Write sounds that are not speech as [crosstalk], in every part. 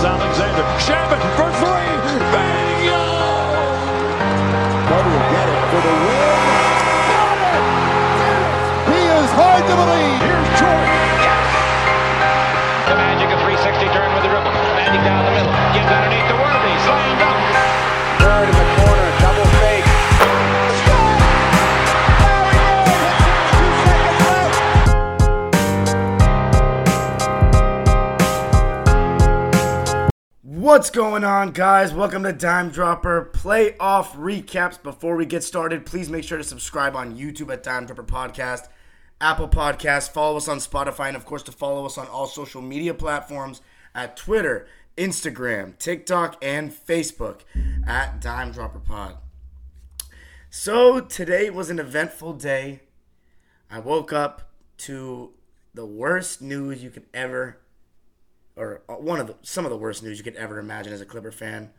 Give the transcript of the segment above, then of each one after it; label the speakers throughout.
Speaker 1: is
Speaker 2: What's going on, guys? Welcome to Dime Dropper playoff recaps. Before we get started, please make sure to subscribe on YouTube at Dime Dropper Podcast, Apple Podcast, follow us on Spotify, and of course, to follow us on all social media platforms at Twitter, Instagram, TikTok, and Facebook at Dime Dropper Pod. So, today was an eventful day. I woke up to the worst news you could ever or uh, one of the some of the worst news you could ever imagine as a Clipper fan.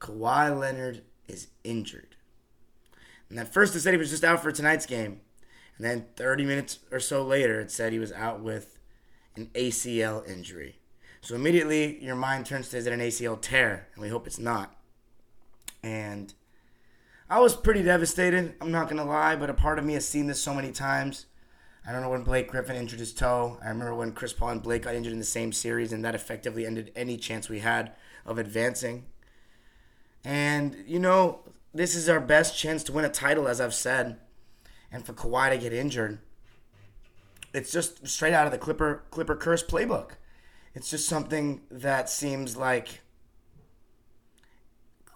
Speaker 2: Kawhi Leonard is injured. And at first it said he was just out for tonight's game. And then 30 minutes or so later it said he was out with an ACL injury. So immediately your mind turns to is it an ACL tear? And we hope it's not. And I was pretty devastated, I'm not gonna lie, but a part of me has seen this so many times. I don't know when Blake Griffin injured his toe. I remember when Chris Paul and Blake got injured in the same series, and that effectively ended any chance we had of advancing. And, you know, this is our best chance to win a title, as I've said. And for Kawhi to get injured, it's just straight out of the Clipper Clipper curse playbook. It's just something that seems like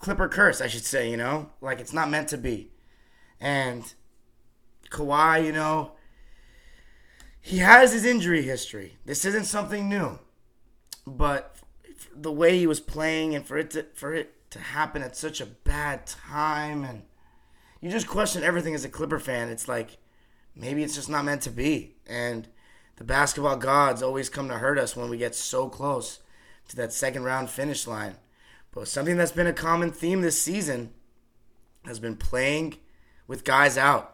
Speaker 2: Clipper curse, I should say, you know? Like it's not meant to be. And Kawhi, you know, he has his injury history. This isn't something new, but the way he was playing and for it to for it to happen at such a bad time, and you just question everything as a Clipper fan. It's like maybe it's just not meant to be, and the basketball gods always come to hurt us when we get so close to that second round finish line. But something that's been a common theme this season has been playing with guys out.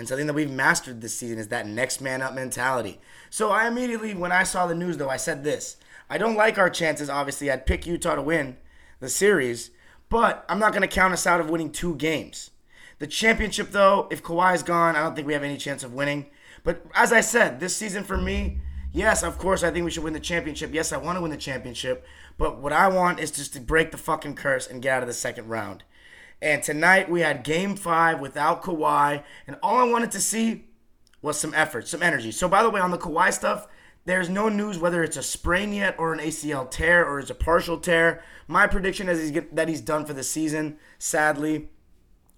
Speaker 2: And something that we've mastered this season is that next man up mentality. So I immediately, when I saw the news, though, I said this. I don't like our chances, obviously. I'd pick Utah to win the series, but I'm not going to count us out of winning two games. The championship, though, if Kawhi's gone, I don't think we have any chance of winning. But as I said, this season for me, yes, of course, I think we should win the championship. Yes, I want to win the championship. But what I want is just to break the fucking curse and get out of the second round. And tonight we had game five without Kawhi, and all I wanted to see was some effort, some energy. So, by the way, on the Kawhi stuff, there's no news whether it's a sprain yet or an ACL tear or it's a partial tear. My prediction is he's get, that he's done for the season, sadly.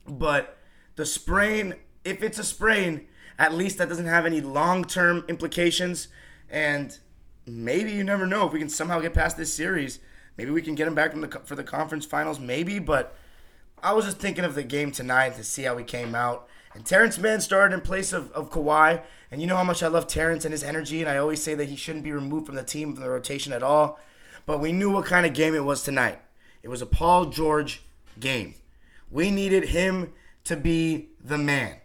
Speaker 2: But the sprain, if it's a sprain, at least that doesn't have any long term implications. And maybe you never know if we can somehow get past this series. Maybe we can get him back the, for the conference finals, maybe, but I was just thinking of the game tonight to see how we came out. And Terance Mann started in place of, of Kawhi. And you know how much I love Terance and his energy. And I always say that he shouldn't be removed from the team, from the rotation at all. But we knew what kind of game it was tonight. It was a Paul George game. We needed him to be the man.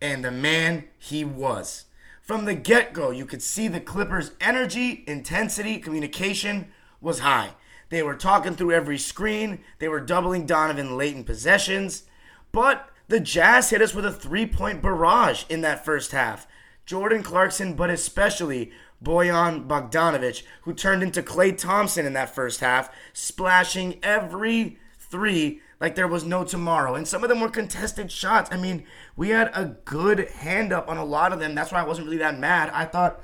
Speaker 2: And the man he was. From the get go, you could see the Clippers' energy, intensity, communication was high. They were talking through every screen. They were doubling Donovan late in possessions. But the Jazz hit us with a three point barrage in that first half. Jordan Clarkson, but especially Bojan Bogdanovic, who turned into Klay Thompson in that first half, splashing every three like there was no tomorrow. And some of them were contested shots. I mean, we had a good hand up on a lot of them. That's why I wasn't really that mad. I thought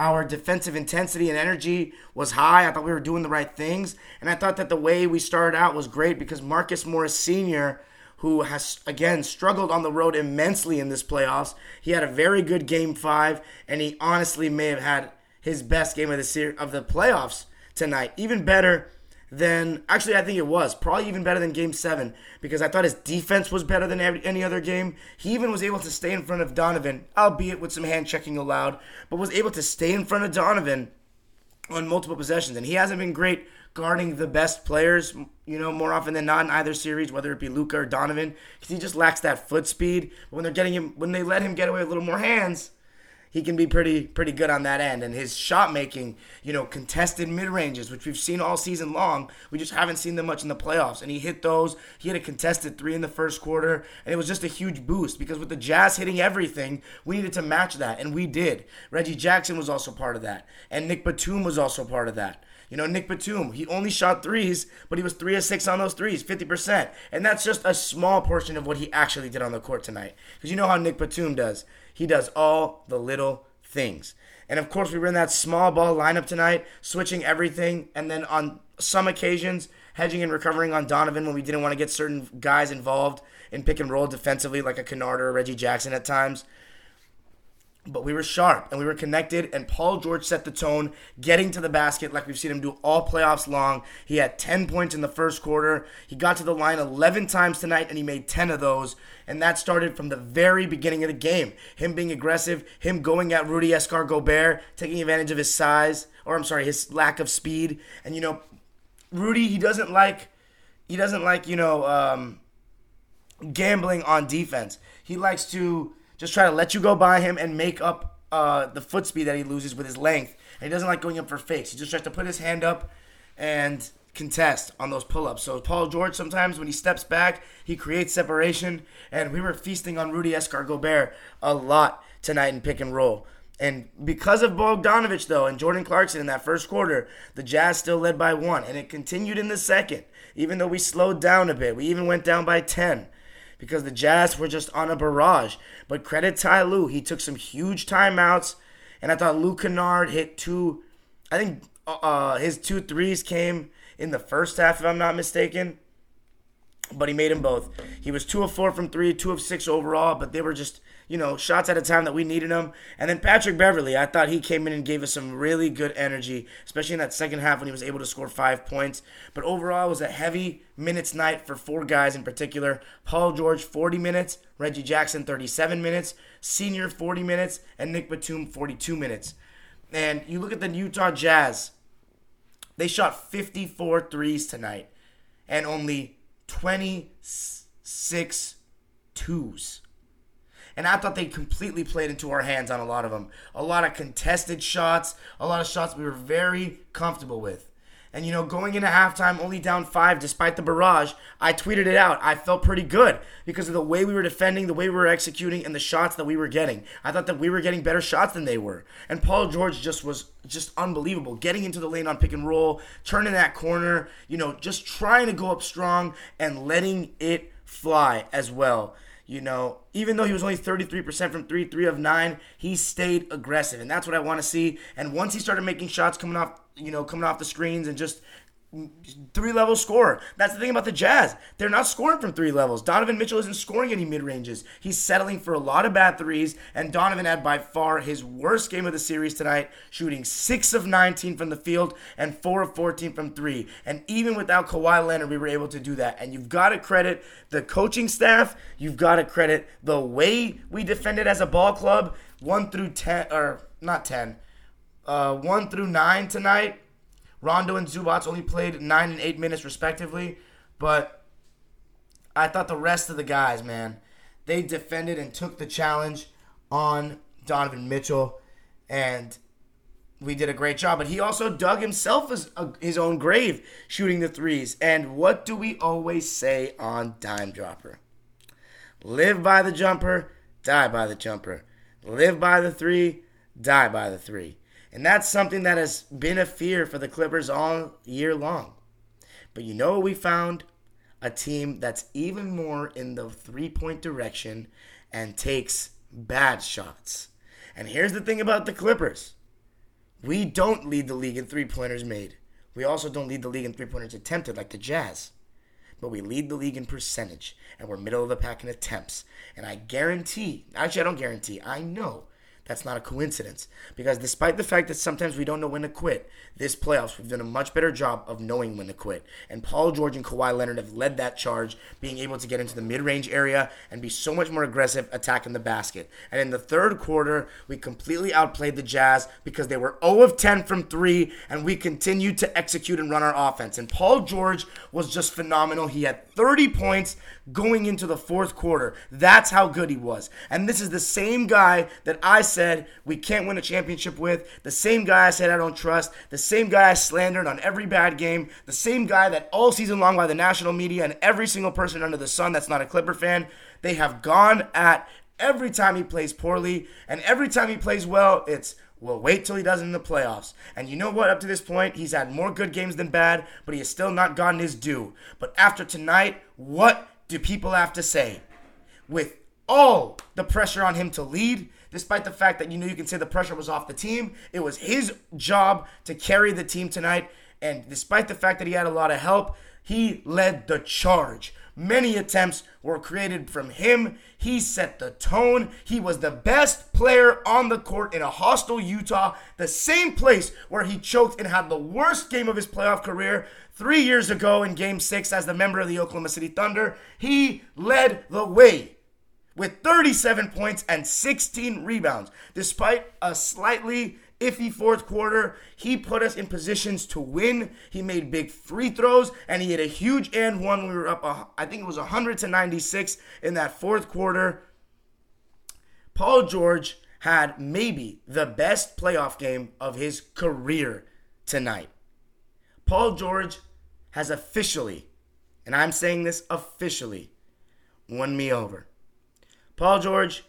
Speaker 2: our defensive intensity and energy was high. I thought we were doing the right things. And I thought that the way we started out was great because Marcus Morris Sr., who has, again, struggled on the road immensely in this playoffs, he had a very good game five, and he honestly may have had his best game of the, ser- of the playoffs tonight. Even better than actually I think it was probably even better than game 7 because I thought his defense was better than any other game. He even was able to stay in front of Donovan, albeit with some hand checking allowed, but was able to stay in front of Donovan on multiple possessions and he hasn't been great guarding the best players, you know, more often than not in either series, whether it be Luka or Donovan, because he just lacks that foot speed. But when they're getting him, when they let him get away with a little more hands, he can be pretty pretty good on that end. And his shot making, you know, contested mid ranges, which we've seen all season long, we just haven't seen them much in the playoffs. And he hit those. He had a contested three in the first quarter, and it was just a huge boost because with the Jazz hitting everything, we needed to match that, and we did. Reggie Jackson was also part of that, and Nick Batum was also part of that. You know, Nick Batum, he only shot threes, but he was three of six on those threes, 50%. And that's just a small portion of what he actually did on the court tonight. Because you know how Nick Batum does. He does all the little things. And of course, we were in that small ball lineup tonight, switching everything, and then on some occasions, hedging and recovering on Donovan when we didn't want to get certain guys involved in pick and roll defensively, like a Kennard or Reggie Jackson at times. But we were sharp and we were connected, and Paul George set the tone, getting to the basket like we've seen him do all playoffs long. He had 10 points in the first quarter. He got to the line 11 times tonight, and he made 10 of those. And that started from the very beginning of the game. Him being aggressive, him going at Rudy Escar Gobert, taking advantage of his size, or I'm sorry, his lack of speed. And, you know, Rudy, he doesn't like, he doesn't like, you know, um, gambling on defense. He likes to just try to let you go by him and make up uh, the foot speed that he loses with his length. And he doesn't like going up for fakes. He just tries to put his hand up and contest on those pull-ups. So Paul George sometimes when he steps back, he creates separation, and we were feasting on Rudy Escar Gobert a lot tonight in pick and roll. And because of Bogdanovich, though, and Jordan Clarkson in that first quarter, the Jazz still led by one. And it continued in the second, even though we slowed down a bit. We even went down by 10 because the Jazz were just on a barrage. But credit Ty Lue. He took some huge timeouts. And I thought Luke Kennard hit two, I think uh, his two threes came in the first half, if I'm not mistaken. But he made them both. He was two of four from three, two of six overall, but they were just you know, shots at a time that we needed them. And then Patrick Beverley, I thought he came in and gave us some really good energy, especially in that second half when he was able to score five points. But overall, it was a heavy minutes night for four guys in particular. Paul George, 40 minutes. Reggie Jackson, 37 minutes. Senior, 40 minutes. And Nick Batum, 42 minutes. And you look at the Utah Jazz, they shot 54 threes tonight and only 26 twos. And I thought they completely played into our hands on a lot of them. A lot of contested shots, a lot of shots we were very comfortable with. And you know, going into halftime only down five despite the barrage, I tweeted it out. I felt pretty good because of the way we were defending, the way we were executing, and the shots that we were getting. I thought that we were getting better shots than they were. And Paul George just was just unbelievable. Getting into the lane on pick and roll, turning that corner, you know, just trying to go up strong and letting it fly as well. You know, even though he was only 33% from 3, 3 of 9, he stayed aggressive. And that's what I want to see. And once he started making shots coming off, you know, coming off the screens and just three level scorer. That's the thing about the Jazz. They're not scoring from three levels. Donovan Mitchell isn't scoring any mid ranges. He's settling for a lot of bad threes, and Donovan had by far his worst game of the series tonight, shooting 6 of 19 from the field and 4 of 14 from three. And even without Kawhi Leonard, we were able to do that. And you've got to credit the coaching staff. You've got to credit the way we defended as a ball club, 1 through 10, or not 10, uh, 1 through 9 tonight Rondo and Zubac only played nine and eight minutes respectively, but I thought the rest of the guys, man, they defended and took the challenge on Donovan Mitchell, and we did a great job. But he also dug himself his, uh, his own grave shooting the threes. And what do we always say on Dime Dropper? Live by the jumper, die by the jumper. Live by the three, die by the three. And that's something that has been a fear for the Clippers all year long. But you know what we found? A team that's even more in the three point direction and takes bad shots. And here's the thing about the Clippers we don't lead the league in three pointers made. We also don't lead the league in three pointers attempted like the Jazz. But we lead the league in percentage, and we're middle of the pack in attempts. And I guarantee, actually, I don't guarantee, I know that's not a coincidence. Because despite the fact that sometimes we don't know when to quit, this playoffs we've done a much better job of knowing when to quit. And Paul George and Kawhi Leonard have led that charge, being able to get into the mid-range area and be so much more aggressive attacking the basket. And in the third quarter, we completely outplayed the Jazz because they were 0 of 10 from 3 and we continued to execute and run our offense. And Paul George was just phenomenal. He had 30 points going into the fourth quarter. That's how good he was. And this is the same guy that I said said we can't win a championship with, the same guy I said I don't trust, the same guy I slandered on every bad game, the same guy that all season long by the national media and every single person under the sun that's not a Clipper fan, they have gone at every time he plays poorly, and every time he plays well, it's well, wait till he does it in the playoffs. And you know what? Up to this point, he's had more good games than bad, but he has still not gotten his due. But after tonight, what do people have to say? With all the pressure on him to lead, despite the fact that you know you can say the pressure was off the team, it was his job to carry the team tonight. And despite the fact that he had a lot of help, he led the charge. Many attempts were created from him. He set the tone. He was the best player on the court in a hostile Utah, the same place where he choked and had the worst game of his playoff career three years ago in game six as the member of the Oklahoma City Thunder. He led the way with 37 points and 16 rebounds. Despite a slightly iffy fourth quarter, he put us in positions to win. He made big free throws and he had a huge and one. We were up, I think it was 100 to 96 in that fourth quarter. Paul George had maybe the best playoff game of his career tonight. Paul George has officially, and I'm saying this officially, won me over. Paul George,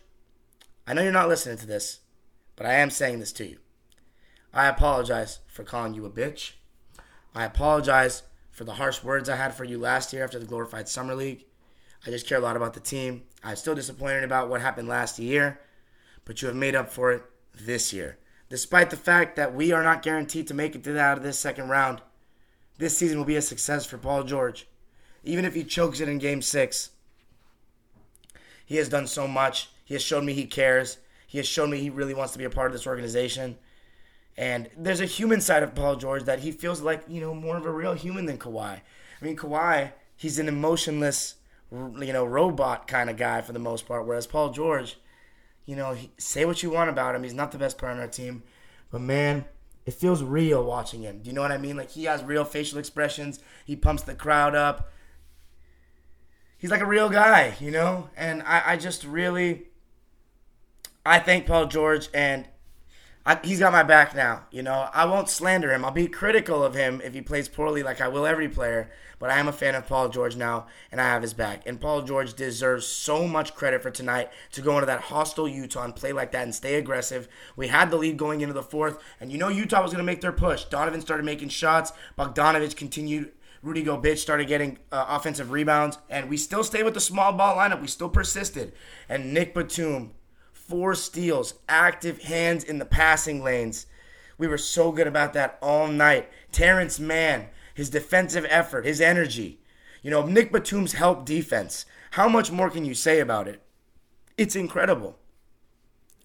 Speaker 2: I know you're not listening to this, but I am saying this to you. I apologize for calling you a bitch. I apologize for the harsh words I had for you last year after the glorified summer league. I just care a lot about the team. I'm still disappointed about what happened last year, but you have made up for it this year. Despite the fact that we are not guaranteed to make it to out of this second round, this season will be a success for Paul George. Even if he chokes it in game six, he has done so much. He has shown me he cares. He has shown me he really wants to be a part of this organization. And there's a human side of Paul George that he feels like, you know, more of a real human than Kawhi. I mean, Kawhi, he's an emotionless, you know, robot kind of guy for the most part. Whereas Paul George, you know, he, say what you want about him. He's not the best player on our team. But man, it feels real watching him. Do you know what I mean? Like he has real facial expressions. He pumps the crowd up. He's like a real guy, you know? And I, I just really I thank Paul George and I, he's got my back now. You know, I won't slander him. I'll be critical of him if he plays poorly, like I will every player. But I am a fan of Paul George now, and I have his back. And Paul George deserves so much credit for tonight to go into that hostile Utah and play like that and stay aggressive. We had the lead going into the fourth, and you know Utah was going to make their push. Donovan started making shots. Bogdanovich continued. Rudy Gobert started getting uh, offensive rebounds, and we still stayed with the small ball lineup. We still persisted. And Nick Batum four steals, active hands in the passing lanes. We were so good about that all night. Terance Mann, his defensive effort, his energy. You know, Nick Batum's help defense. How much more can you say about it? It's incredible.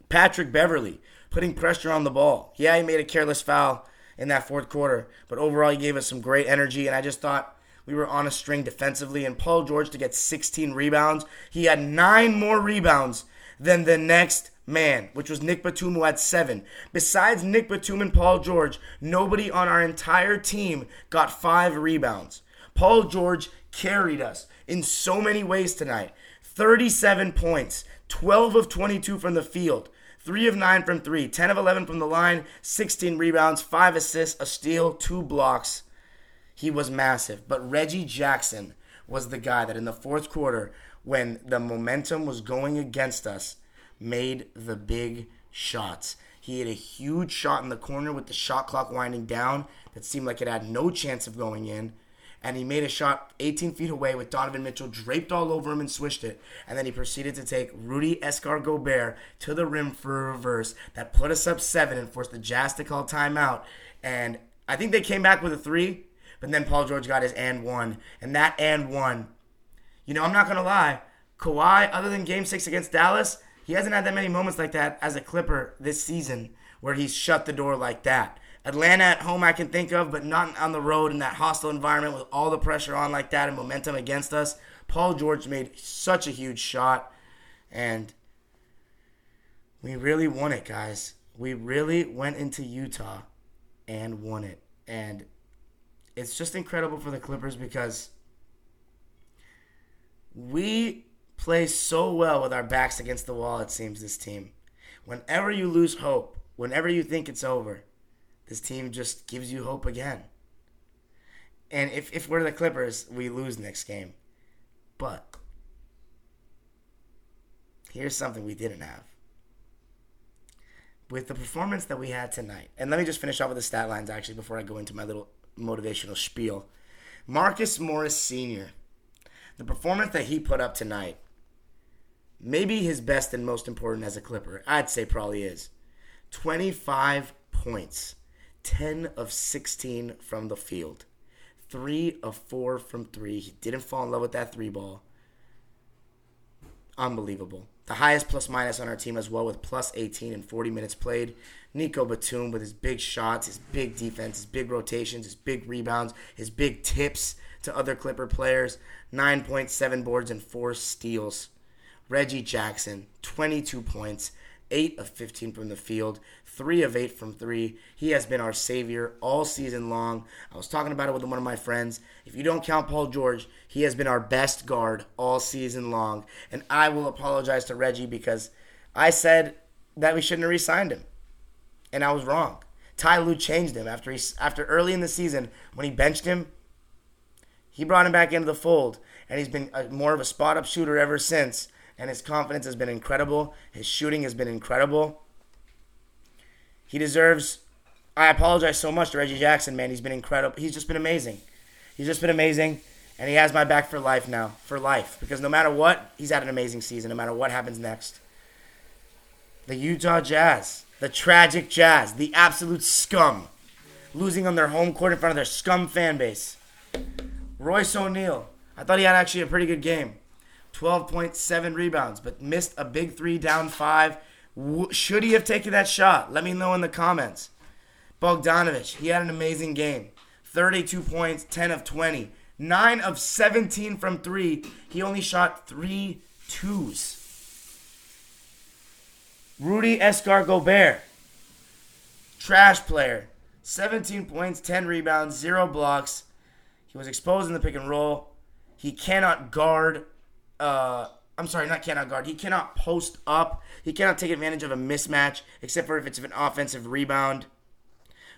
Speaker 2: Patrick Beverley putting pressure on the ball. Yeah, he made a careless foul in that fourth quarter, but overall he gave us some great energy, and I just thought we were on a string defensively. And Paul George to get 16 rebounds. He had nine more rebounds than the next man, which was Nick Batum, who had seven. Besides Nick Batum and Paul George, nobody on our entire team got five rebounds. Paul George carried us in so many ways tonight 37 points, 12 of 22 from the field. 3 of 9 from 3, 10 of 11 from the line, 16 rebounds, 5 assists, a steal, 2 blocks. He was massive. But Reggie Jackson was the guy that in the fourth quarter when the momentum was going against us, made the big shots. He had a huge shot in the corner with the shot clock winding down that seemed like it had no chance of going in. And he made a shot 18 feet away with Donovan Mitchell draped all over him and swished it. And then he proceeded to take Rudy Escar Gobert to the rim for a reverse that put us up seven and forced the Jazz to call timeout. And I think they came back with a three, but then Paul George got his and one. And that and one you know, I'm not going to lie. Kawhi, other than game six against Dallas, he hasn't had that many moments like that as a Clipper this season where he's shut the door like that. Atlanta at home, I can think of, but not on the road in that hostile environment with all the pressure on like that and momentum against us. Paul George made such a huge shot, and we really won it, guys. We really went into Utah and won it. And it's just incredible for the Clippers because we play so well with our backs against the wall, it seems, this team. Whenever you lose hope, whenever you think it's over, this team just gives you hope again. And if, if we're the Clippers, we lose next game. But here's something we didn't have. With the performance that we had tonight, and let me just finish off with the stat lines actually before I go into my little motivational spiel. Marcus Morris Sr., the performance that he put up tonight, maybe his best and most important as a Clipper, I'd say probably is. 25 points, 10 of 16 from the field, 3 of 4 from 3. He didn't fall in love with that 3 ball. Unbelievable. The highest plus minus on our team as well with plus 18 and 40 minutes played. Nico Batum with his big shots, his big defense, his big rotations, his big rebounds, his big tips to other Clipper players. 9.7 boards and 4 steals. Reggie Jackson, 22 points, 8 of 15 from the field, 3 of 8 from 3. He has been our savior all season long. I was talking about it with one of my friends. If you don't count Paul George, he has been our best guard all season long. And I will apologize to Reggie because I said that we shouldn't have re signed him. And I was wrong. Ty Lue changed him after he after early in the season when he benched him. He brought him back into the fold, and he's been a, more of a spot up shooter ever since and his confidence has been incredible. His shooting has been incredible. He deserves. I apologize so much to Reggie Jackson, man. He's been incredible. He's just been amazing. He's just been amazing, and he has my back for life now, for life. Because no matter what, he's had an amazing season. No matter what happens next. The Utah Jazz, the tragic Jazz, the absolute scum, losing on their home court in front of their scum fan base. Royce O'Neale, I thought he had actually a pretty good game. 12.7 rebounds, but missed a big three down five. Should he have taken that shot? Let me know in the comments. Bogdanovich, he had an amazing game. 32 points, 10 of 20, 9 of 17 from three. He only shot three twos. Rudy Escar trash player. 17 points, 10 rebounds, 0 blocks. He was exposed in the pick and roll. He cannot guard uh, I'm sorry, not cannot guard. He cannot post up. He cannot take advantage of a mismatch, except for if it's an offensive rebound.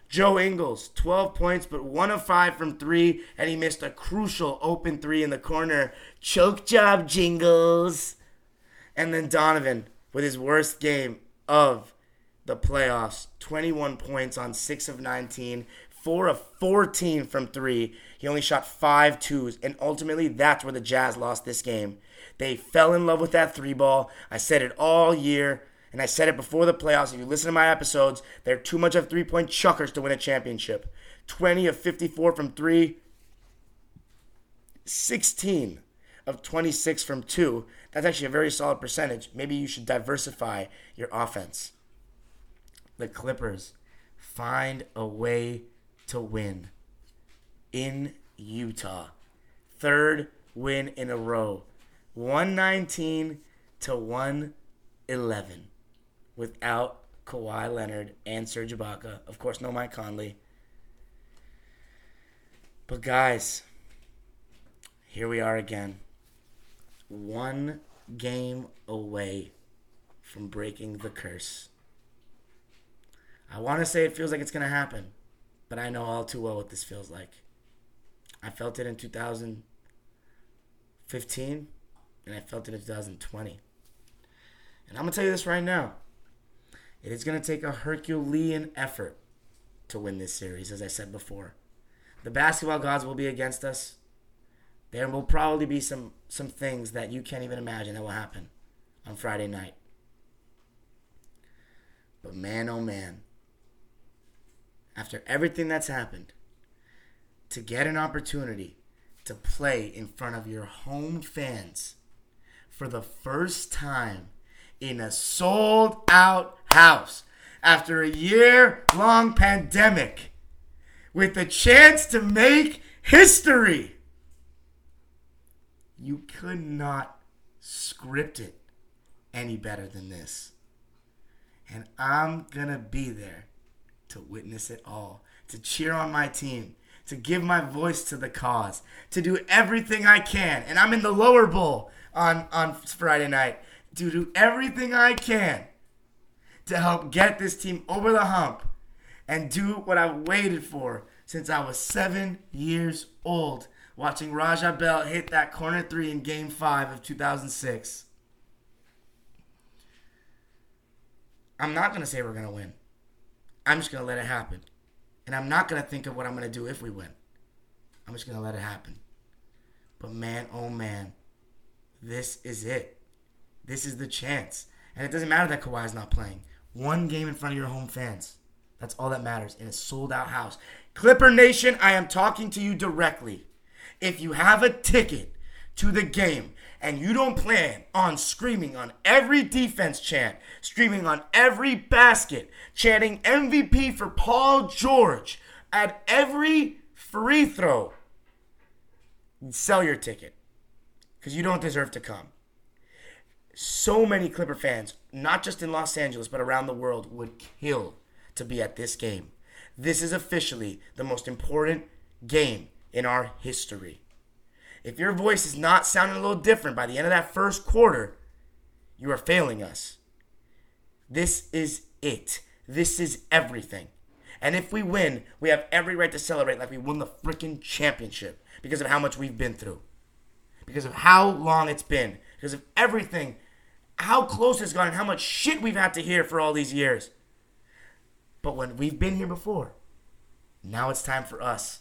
Speaker 2: Joe Ingles, 12 points, but one of five from three, and he missed a crucial open three in the corner. Choke job, Jingles. And then Donovan with his worst game of the playoffs 21 points on 6 of 19, 4 of 14 from three. He only shot five twos, and ultimately that's where the Jazz lost this game. They fell in love with that three ball. I said it all year, and I said it before the playoffs. If you listen to my episodes, they're too much of three point chuckers to win a championship. 20 of 54 from three, 16 of 26 from two. That's actually a very solid percentage. Maybe you should diversify your offense. The Clippers find a way to win in Utah. Third win in a row. 119 to 111 without Kawhi Leonard and Serge Ibaka. Of course, no Mike Conley. But guys, here we are again. One game away from breaking the curse. I want to say it feels like it's going to happen, but I know all too well what this feels like. I felt it in 2015 and I felt it in 2020. And I'm going to tell you this right now. It is going to take a Herculean effort to win this series, as I said before. The basketball gods will be against us. There will probably be some, some things that you can't even imagine that will happen on Friday night. But man, oh man, after everything that's happened, to get an opportunity to play in front of your home fans for the first time in a sold out house after a year long pandemic with the chance to make history. You could not script it any better than this. And I'm going to be there to witness it all, to cheer on my team, to give my voice to the cause, to do everything I can. And I'm in the lower bowl on, on Friday night to do everything I can to help get this team over the hump and do what I've waited for since I was seven years old, watching Raja Bell hit that corner three in game five of 2006. I'm not going to say we're going to win. I'm just going to let it happen. And I'm not going to think of what I'm going to do if we win. I'm just going to let it happen. But man, oh man, this is it. This is the chance. And it doesn't matter that Kawhi's not playing. One game in front of your home fans. That's all that matters in a sold out house. Clipper Nation, I am talking to you directly. If you have a ticket to the game and you don't plan on screaming on every defense chant, screaming on every basket, chanting MVP for Paul George at every free throw, sell your ticket because you don't deserve to come. So many Clipper fans, not just in Los Angeles, but around the world, would kill to be at this game. This is officially the most important game in our history. If your voice is not sounding a little different by the end of that first quarter, you are failing us. This is it. This is everything. And if we win, we have every right to celebrate like we won the freaking championship because of how much we've been through, because of how long it's been, because of everything, how close it's gone, and how much shit we've had to hear for all these years. But when we've been here before, now it's time for us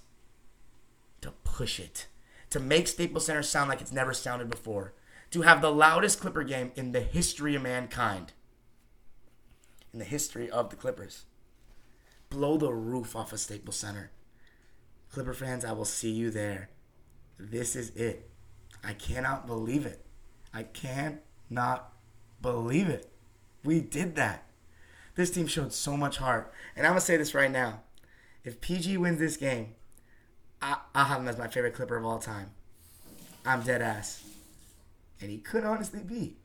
Speaker 2: to push it, to make Staples Center sound like it's never sounded before, to have the loudest Clipper game in the history of mankind, in the history of the Clippers. Blow the roof off of Staples Center. Clipper fans, I will see you there. This is it. I cannot believe it. I cannot believe it. We did that. This team showed so much heart. And I'm going to say this right now. If PG wins this game, I, I'll have him as my favorite Clipper of all time. I'm dead ass. And he could honestly be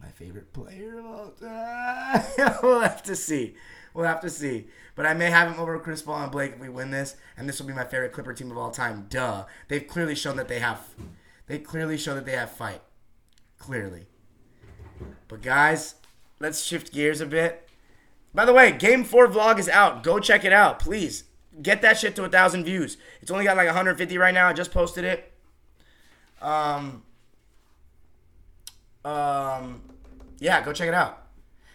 Speaker 2: my favorite player of all time. [laughs] we'll have to see. We'll have to see. But I may have him over Chris Paul and Blake if we win this, and this will be my favorite Clipper team of all time. Duh. They've clearly shown that they have. They clearly show that they have fight. Clearly. But guys, let's shift gears a bit. By the way, Game Four vlog is out. Go check it out, please. Get that shit to a thousand views. It's only got like 150 right now. I just posted it. Um. Um. Yeah, go check it out.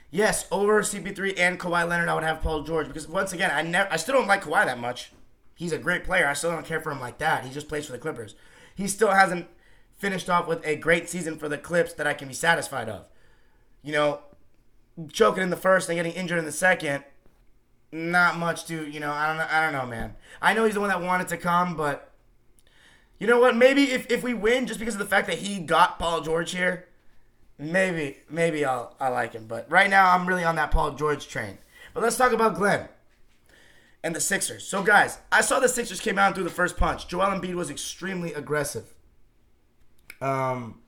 Speaker 2: Yes, over CP3 and Kawhi Leonard, I would have Paul George because once again, I never, I still don't like Kawhi that much. He's a great player. I still don't care for him like that. He just plays for the Clippers. He still hasn't finished off with a great season for the Clips that I can be satisfied of. You know, choking in the first and getting injured in the second, not much to you know. I don't know. I don't know, man. I know he's the one that wanted to come, but you know what? Maybe if, if we win, just because of the fact that he got Paul George here, maybe maybe I'll I like him. But right now, I'm really on that Paul George train. But let's talk about Glenn and the Sixers. So guys, I saw the Sixers came out and threw the first punch. Joel Embiid was extremely aggressive. Um,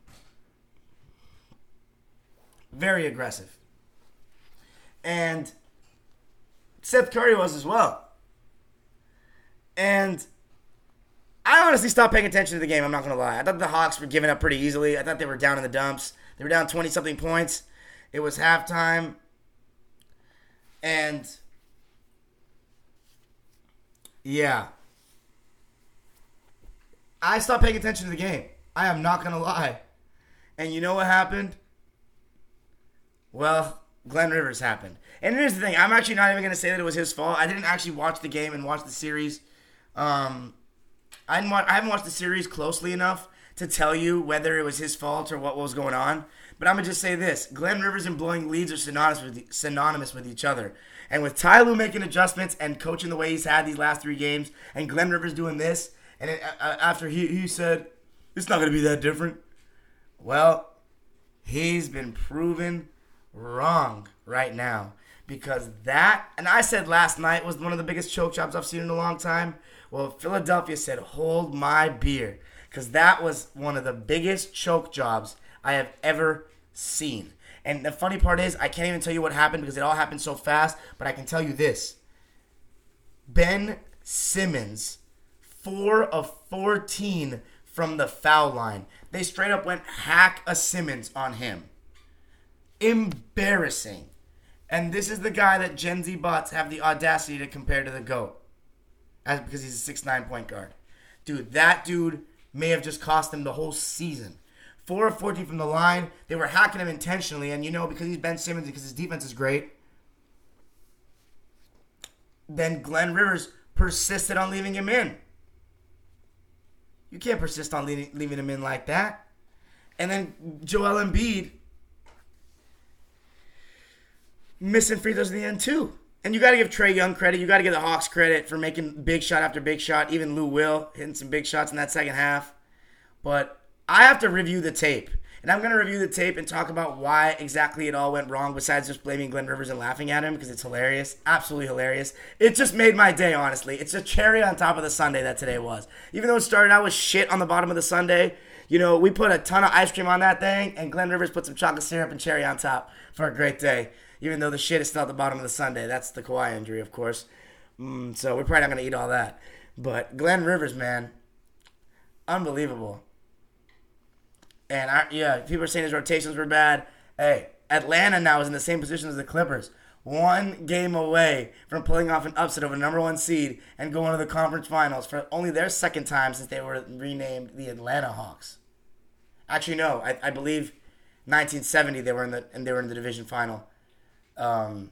Speaker 2: very aggressive. And Seth Curry was as well. And I honestly stopped paying attention to the game. I'm not going to lie. I thought the Hawks were giving up pretty easily. I thought they were down in the dumps. They were down 20 something points. It was halftime. And yeah. I stopped paying attention to the game. I am not going to lie. And you know what happened? Well, Glenn Rivers happened. And here's the thing I'm actually not even to say that it was his fault. I didn't actually watch the game and watch the series. Um, I, didn't watch, I haven't watched the series closely enough to tell you whether it was his fault or what was going on. But I'm to just say this Glenn Rivers and blowing leads are synonymous with, synonymous with each other. And with Ty Lue making adjustments and coaching the way he's had these last three games, and Glenn Rivers doing this, and it, uh, after he, he said, it's not to be that different. Well, he's been proven wrong right now because that, and I said last night was one of the biggest choke jobs I've seen in a long time. Well, Philadelphia said, hold my beer because that was one of the biggest choke jobs I have ever seen. And the funny part is, I can't even tell you what happened because it all happened so fast, but I can tell you this Ben Simmons, 4 of 14 from the foul line. They straight up went hack a Simmons on him. Embarrassing. And this is the guy that Gen Z bots have the audacity to compare to the GOAT. As, because he's a six nine point guard. Dude, that dude may have just cost them the whole season. 4 of 14 from the line. They were hacking him intentionally. And, you know, because he's Ben Simmons, because his defense is great, then Glenn Rivers persisted on leaving him in. You can't persist on leaving, leaving him in like that. And then Joel Embiid missing free throws in the end too. And you got to give Trae Young credit. You got to give the Hawks credit for making big shot after big shot. Even Lou Will hitting some big shots in that second half. But I have to review the tape. And I'm going to review the tape and talk about why exactly it all went wrong, besides just blaming Glenn Rivers and laughing at him because it's hilarious. Absolutely hilarious. It just made my day, honestly. It's a cherry on top of the sundae that today was. Even though it started out with shit on the bottom of the sundae, you know, we put a ton of ice cream on that thing, and Glenn Rivers put some chocolate syrup and cherry on top for a great day. Even though the shit is still at the bottom of the sundae. That's the Kawhi injury, of course. Mm, so we're probably not going to eat all that. But Glenn Rivers, man, unbelievable. And I, yeah, people are saying his rotations were bad. Hey, Atlanta now is in the same position as the Clippers. One game away from pulling off an upset of a number one seed and going to the conference finals for only their second time since they were renamed the Atlanta Hawks. Actually, no, I, I believe 1970 they were in the and they were in the division final. Um,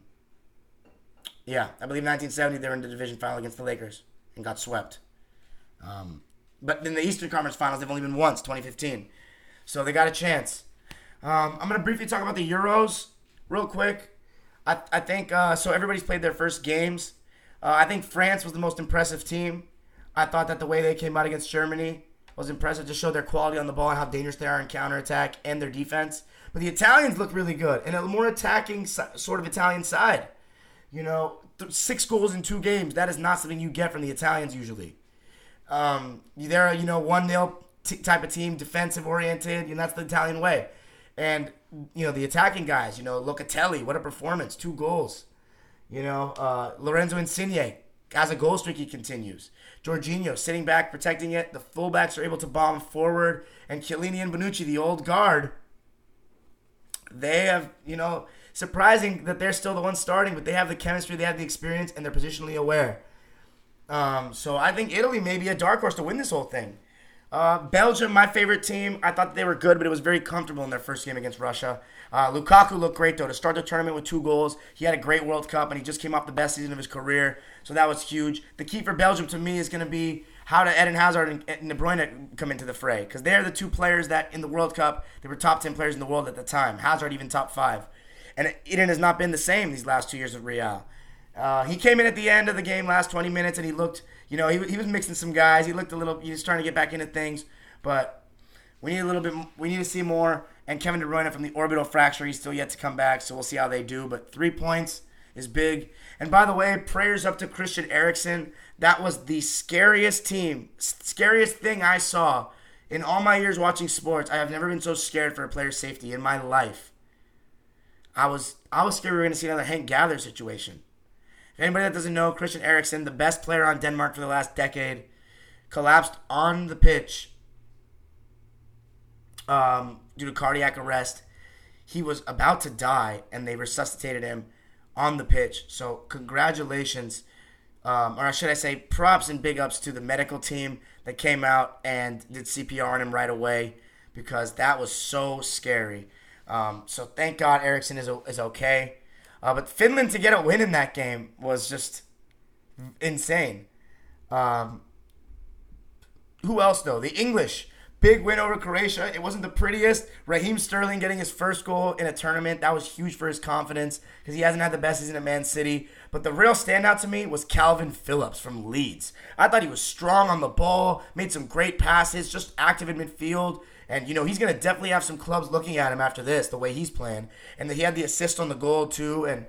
Speaker 2: yeah, I believe 1970 they were in the division final against the Lakers and got swept. Um, but in the Eastern Conference Finals, they've only been once, 2015. So they got a chance. Um, I'm going to briefly talk about the Euros real quick. I, I think uh, so. Everybody's played their first games. Uh, I think France was the most impressive team. I thought that the way they came out against Germany was impressive to show their quality on the ball and how dangerous they are in counterattack and their defense. But the Italians look really good and a more attacking sort of Italian side. You know, six goals in two games. That is not something you get from the Italians usually. Um, they're a, you know one 0 t- type of team, defensive oriented, and that's the Italian way. And you know the attacking guys, you know Locatelli, what a performance, two goals. You know uh, Lorenzo Insigne as a goal streak he continues. Jorginho sitting back, protecting it. The fullbacks are able to bomb forward, and Chiellini and Bonucci, the old guard, they have you know surprising that they're still the ones starting, but they have the chemistry, they have the experience, and they're positionally aware. Um, so I think Italy may be a dark horse to win this whole thing. Uh, Belgium, my favorite team. I thought they were good, but it was very comfortable in their first game against Russia. Uh, Lukaku looked great though to start the tournament with two goals. He had a great World Cup, and he just came off the best season of his career, so that was huge. The key for Belgium to me is going to be how do Eden Hazard and De Bruyne come into the fray because they're the two players that in the World Cup they were top ten players in the world at the time. Hazard even top five, and Eden has not been the same these last two years with Real. Uh, he came in at the end of the game, last 20 minutes, and he looked, you know, he, he was mixing some guys. He looked a little, he was trying to get back into things, but we need a little bit, we need to see more. And Kevin De Bruyne from the orbital fracture, he's still yet to come back, so we'll see how they do. But three points is big. And by the way, prayers up to Christian Eriksen. That was the scariest team, scariest thing I saw in all my years watching sports. I have never been so scared for a player's safety in my life. I was, I was scared we were going to see another Hank Gather situation. Anybody that doesn't know, Christian Eriksen, the best player on Denmark for the last decade, collapsed on the pitch um, due to cardiac arrest. He was about to die, and they resuscitated him on the pitch. So, congratulations, um, or should I say, props and big ups to the medical team that came out and did CPR on him right away because that was so scary. Um, so, thank God Eriksen is, is okay. Uh, but Finland to get a win in that game was just insane. Um, who else though? The English big win over Croatia. It wasn't the prettiest. Raheem Sterling getting his first goal in a tournament that was huge for his confidence because he hasn't had the best season at Man City. But the real standout to me was Kalvin Phillips from Leeds. I thought he was strong on the ball, made some great passes, just active in midfield. And, you know, he's going to definitely have some clubs looking at him after this, the way he's playing. And he had the assist on the goal, too. And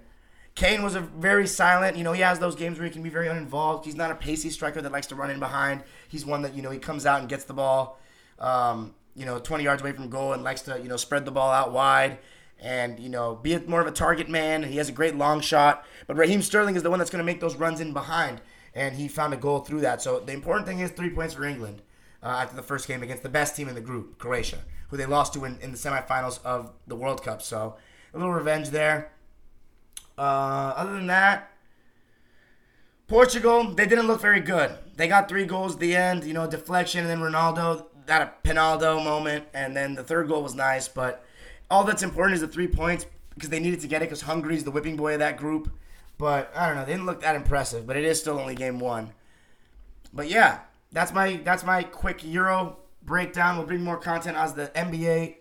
Speaker 2: Kane was a very silent, you know, he has those games where he can be very uninvolved. He's not a pacey striker that likes to run in behind. He's one that, you know, he comes out and gets the ball, um, you know, 20 yards away from goal and likes to, you know, spread the ball out wide and, you know, be more of a target man. He has a great long shot. But Raheem Sterling is the one that's going to make those runs in behind. And he found a goal through that. So the important thing is three points for England uh, after the first game against the best team in the group, Croatia, who they lost to in, in the semifinals of the World Cup. So a little revenge there. Uh, other than that, Portugal, they didn't look very good. They got three goals at the end, you know, deflection, and then Ronaldo got a Penaldo moment, and then the third goal was nice. But all that's important is the three points because they needed to get it because Hungary's the whipping boy of that group. But I don't know, they didn't look that impressive. But it is still only game one. But yeah, that's my that's my quick Euro breakdown. We'll bring more content as the NBA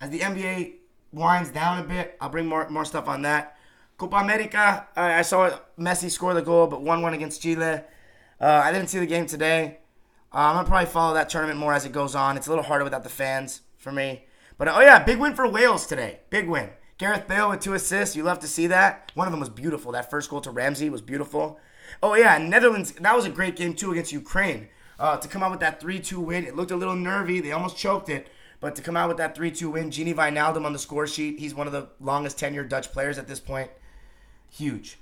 Speaker 2: as the NBA winds down a bit. I'll bring more more stuff on that. Copa America, I saw Messi score the goal, but 1 1 against Chile. Uh, I didn't see the game today. Uh, I'm to probably follow that tournament more as it goes on. It's a little harder without the fans for me. But oh, yeah, big win for Wales today. Big win. Gareth Bale with two assists. You love to see that. One of them was beautiful. That first goal to Ramsey was beautiful. Oh, yeah, Netherlands, that was a great game, too, against Ukraine. Uh, to come out with that 3 2 win, it looked a little nervy. They almost choked it. But to come out with that 3 2 win, Gini Wijnaldum on the score sheet, he's one of the longest tenured Dutch players at this point huge.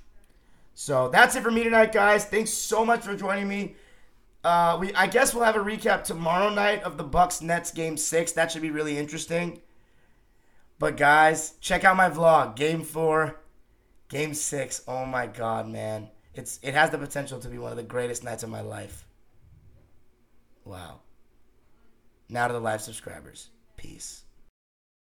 Speaker 2: So that's it for me tonight, guys. Thanks so much for joining me. Uh, we I guess we'll have a recap tomorrow night of the Bucks Nets game six. That should be really interesting. But guys, check out my vlog, game four, game six. Oh my god, man. It's it has the potential to be one of the greatest nights of my life. Wow. Now to the live subscribers. Peace.